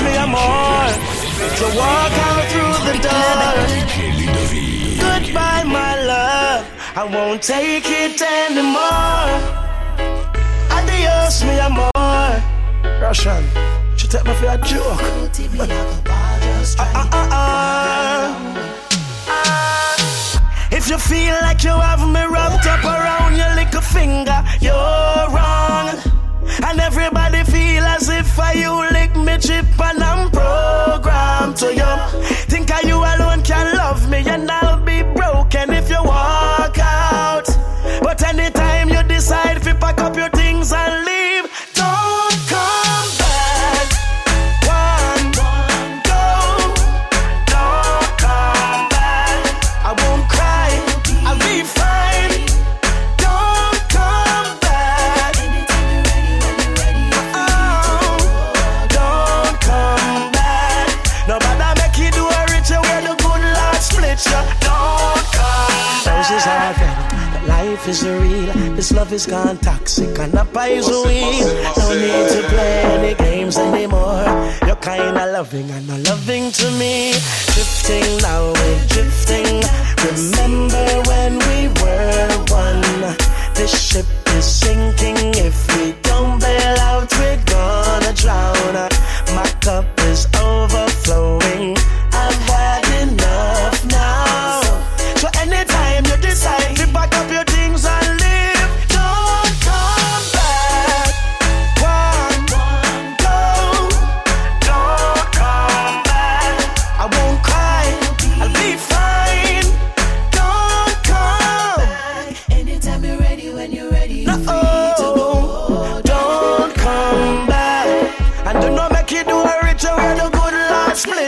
Me amor. To walk out through the door. Goodbye, my love. I won't take it anymore. Adios, me amor. Russian, she take me for a joke. uh, uh, uh, uh. If you feel like you have me wrapped up around your little finger, you're wrong. And everybody if I you lick me chip and I'm programmed to you. Think I you alone can love me and I'll be broken if you walk out. But anytime you decide to pack up your things and leave, love is gone toxic and a poison. No need to play any games anymore. You're kinda loving and not loving to me. Drifting now, we're drifting. Remember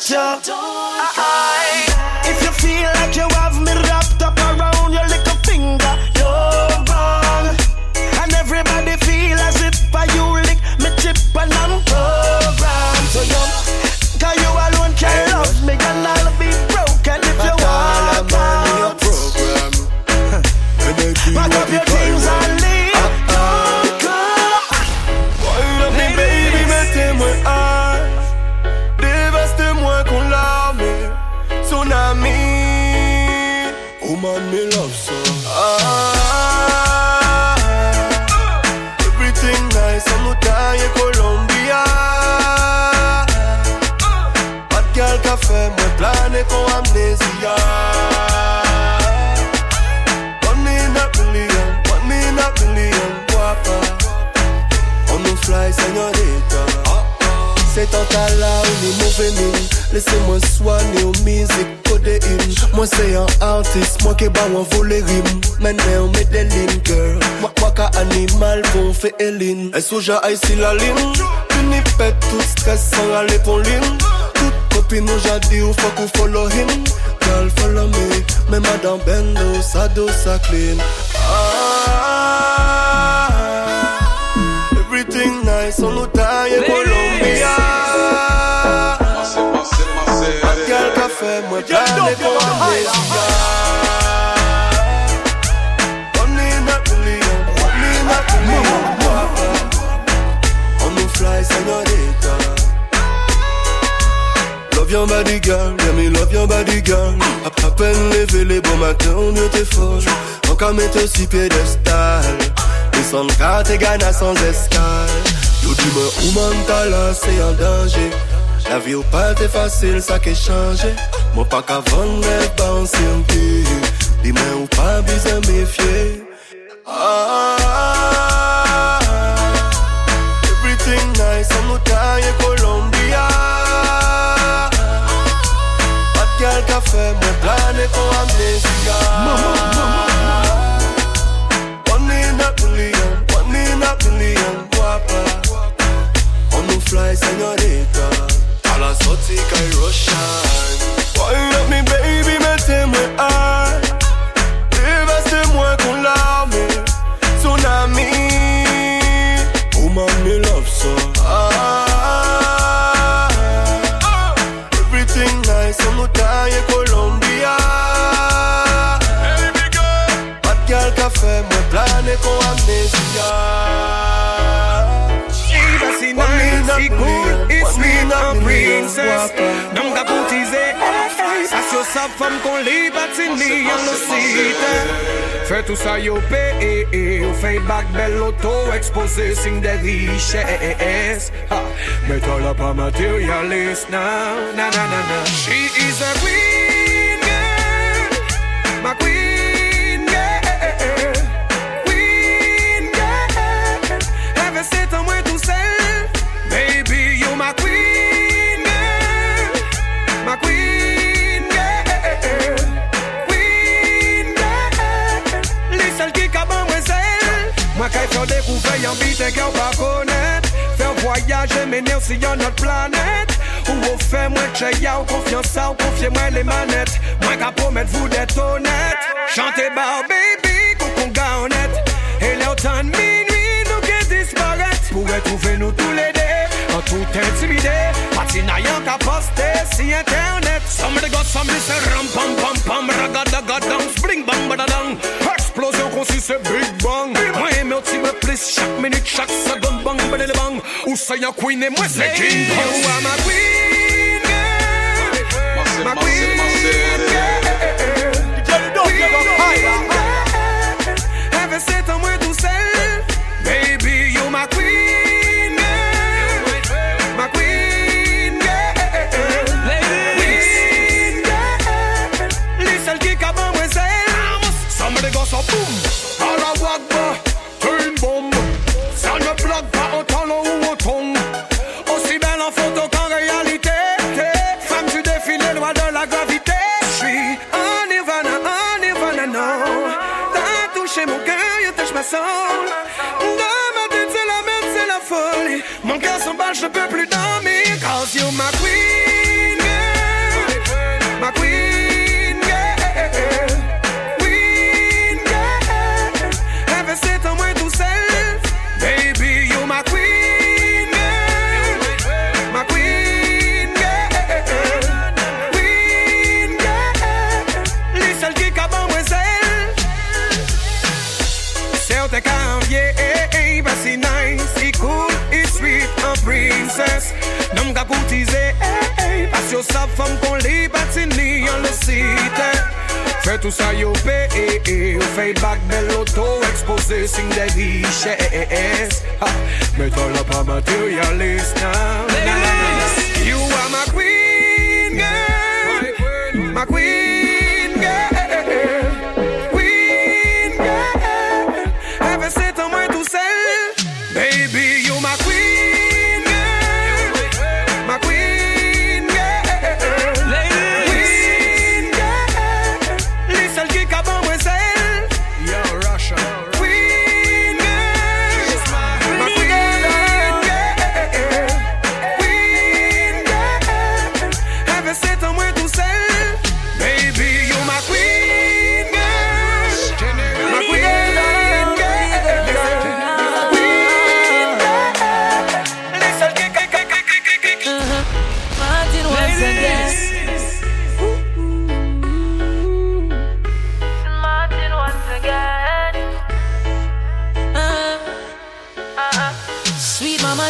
Lord split you. Aye. Mine. Laissez-moi soigner aux musiques codéine. Moi c'est un artiste, moi qui bat un voler rime. Maintenant on met des girl. Moi, moi qu'un animal pour faire Eline. Et sous j'ai ici la ligne. Une pète tout stress sans aller pour ligne. Toute copine nous j'ai ou faut qu'on follow him. Girl follow me. Mais madame Bendo, ça dos, ça clean. Ah, Everything nice, on nous taille Colombia. Bad girl café, moi plané con amnesia. One in a billion, one in a billion, guapa. On nous fly, señorita. Love your body girl, yeah me love your body girl À à peine levé les beaux matins, mieux t'es fort Encore mettre sur piédestal Descendre car t'es gana sans escale Yo dis-moi où man t'as là, c'est un danger La vi ou pa te fasil sa ke chanje Mwen pa ka van rev ba ansi an pi classical Russian. Wind up me baby, mettez-moi high. Dévaste-moi qu'on l'arme. Tsunami. Oh me love ça. Ah, ah. Everything nice, on nous taille Colombia. Hey, big girl. Pas de café, moi plané qu'on amnésia. She was good princess. Nam ka koutize Asyo sa fam kon li batini An lo site Fè tout sa yo pe Ou fè bak bel loto Expose sing de riches Metal up a materialist now. Na na na. She is a queen not planet Ou ou fe mwen cheya ou konfiansa ou konfye mwen le manet Mwen ka promet vou det honet Chante ba ou baby kou kon ga honet E le ou tan minwi nou ke disparet Pou retrouve nou tou le det An tout intimide Pati na yon ka poste si internet. Some de got some li se ram pam pam pam Ragadagadam spring bang badadang Eksplosyon kon si se big bang. Ou ti me plis chak minute chak second bang badele bang. Se yon queen e mwen se king You are my queen Go so boom Ala wagba Turn bomb Ça ne bloque pas autant long ou autant Aussi belle en photo qu'en réalité Femme du défilé loin de la gravité. J'suis en nirvana, en nirvana, non. T'as touché mon cœur, you touch ma soul. Dans ma tête c'est la merde, c'est la folie. Mon cœur s'emballe, je peux plus dormir. Cause you my queen girl My queen Sel te ka anvye Ba si nice, si cool, i sweet An princess. Ka koutize Pas yo sa fam kon li batini An le site Fè tout sa yo pe Ou fè bak bel loto Expose sing de riches up a materialist now. Na, na, na. You are my queen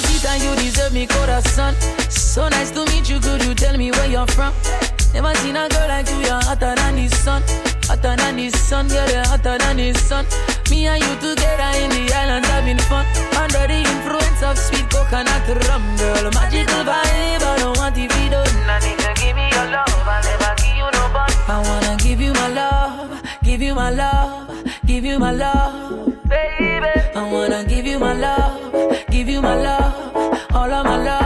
Sweet mama Zita, you deserve me corazón. So nice to meet you, could you tell me where you're from? Never seen a girl like you, you're hotter than the sun. Hotter than the sun, girl, you're hotter than the sun. Me and you together in the islands having fun. Under the influence of sweet coconut rum, girl. Magical vibe, I don't want to be done. Need to give me your love, I'll never give you no bun. I wanna give you my love, give you my love, give you my love. You my love, all of my love.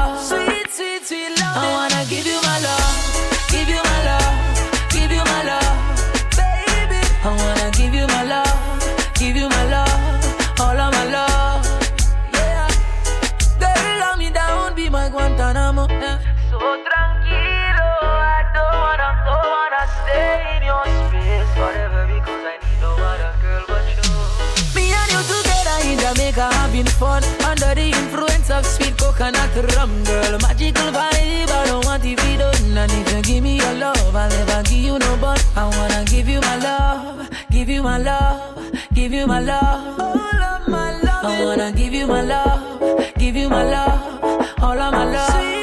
Coconut rum Girl, magical vibe, I don't want to be done And if you give me your love, I'll never give you no but. I wanna give you my love, give you my love, give you my love. All of my love I wanna give you my love, give you my love All of my love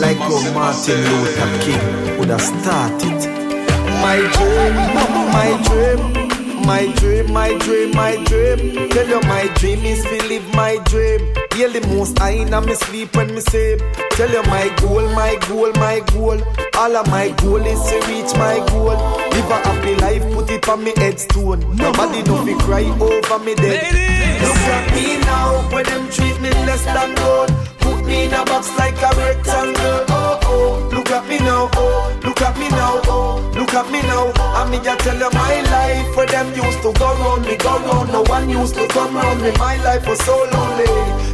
Like how Martin Luther King would have started. My dream, my dream. My dream, my dream, my dream. Tell you my dream is to live my dream. Yeah, the most I in me sleep when me sleep. Tell you my goal, my goal, my goal. All of my goal is to reach my goal. Live a happy life, put it on me headstone. Nobody know me cry over me dead. Look at me now, when them treat me less than gold. Put me in a box like a rectangle. Oh oh, look at me now. Oh, look at me now. Oh, look at me now. I me just tell you my life. Where them used to go round me, go round. No one used to come round me. My life was so lonely.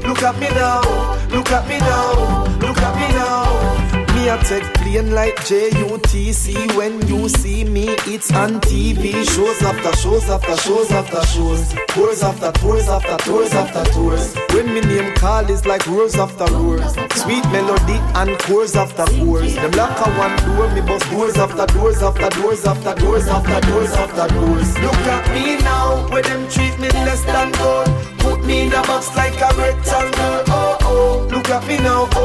Look at me now. Look at me now. Look at me now. Me a take plane like JUTC when you see me, it's on TV. Shows after shows after shows after shows. Tours after tours after tours after tours. When me name call is like roars after roars. Sweet melody and chords after chords. Them lock a one door, me bust doors after doors after doors after doors after doors after doors. Look at me now, where them treat me less than gold. Put me in a box like a rectangle. Oh oh, look at me now. Oh,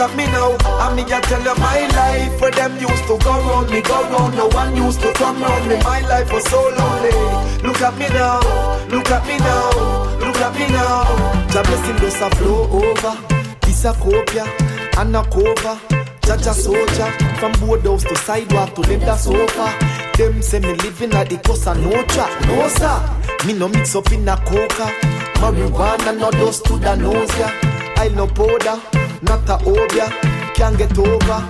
Look at me now. I me just tell you my life where them used to go round me, go round. No one used to come round me. My life was so lonely. Look at me now. Look at me now. Look at me now. The blessing does a flow over. This a copia and a cover. Jaja soldier from boardhouse to sidewalk to them the sofa. Them say me living at the coast of no track, no sir. Me no mix up in a coca. Marijuana no dust to the nose ya. I no powder, not a obia. Can't get over.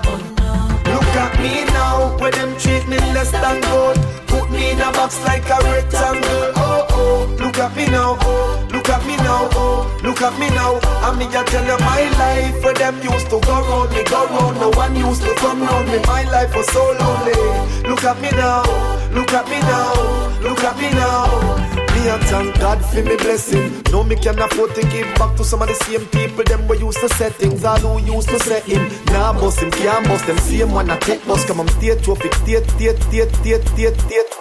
Look at me now, where them treat me less than gold. Put me in a box like a rectangle. Oh oh, look at me now. Oh, look at me now. Oh, look at me now. I me just tell you my life, where them used to go round me, go round. No one used to come round me. My life was so lonely. Look at me now. Look at me now. Look at me now. Me and thank God for me blessing. No, me can afford to give back to some of the same people them we used to set things. All who used to set him. Nah, boss him, can't boss them. Same one I take boss. Come on, state trophy, state, state, state, state, state, state.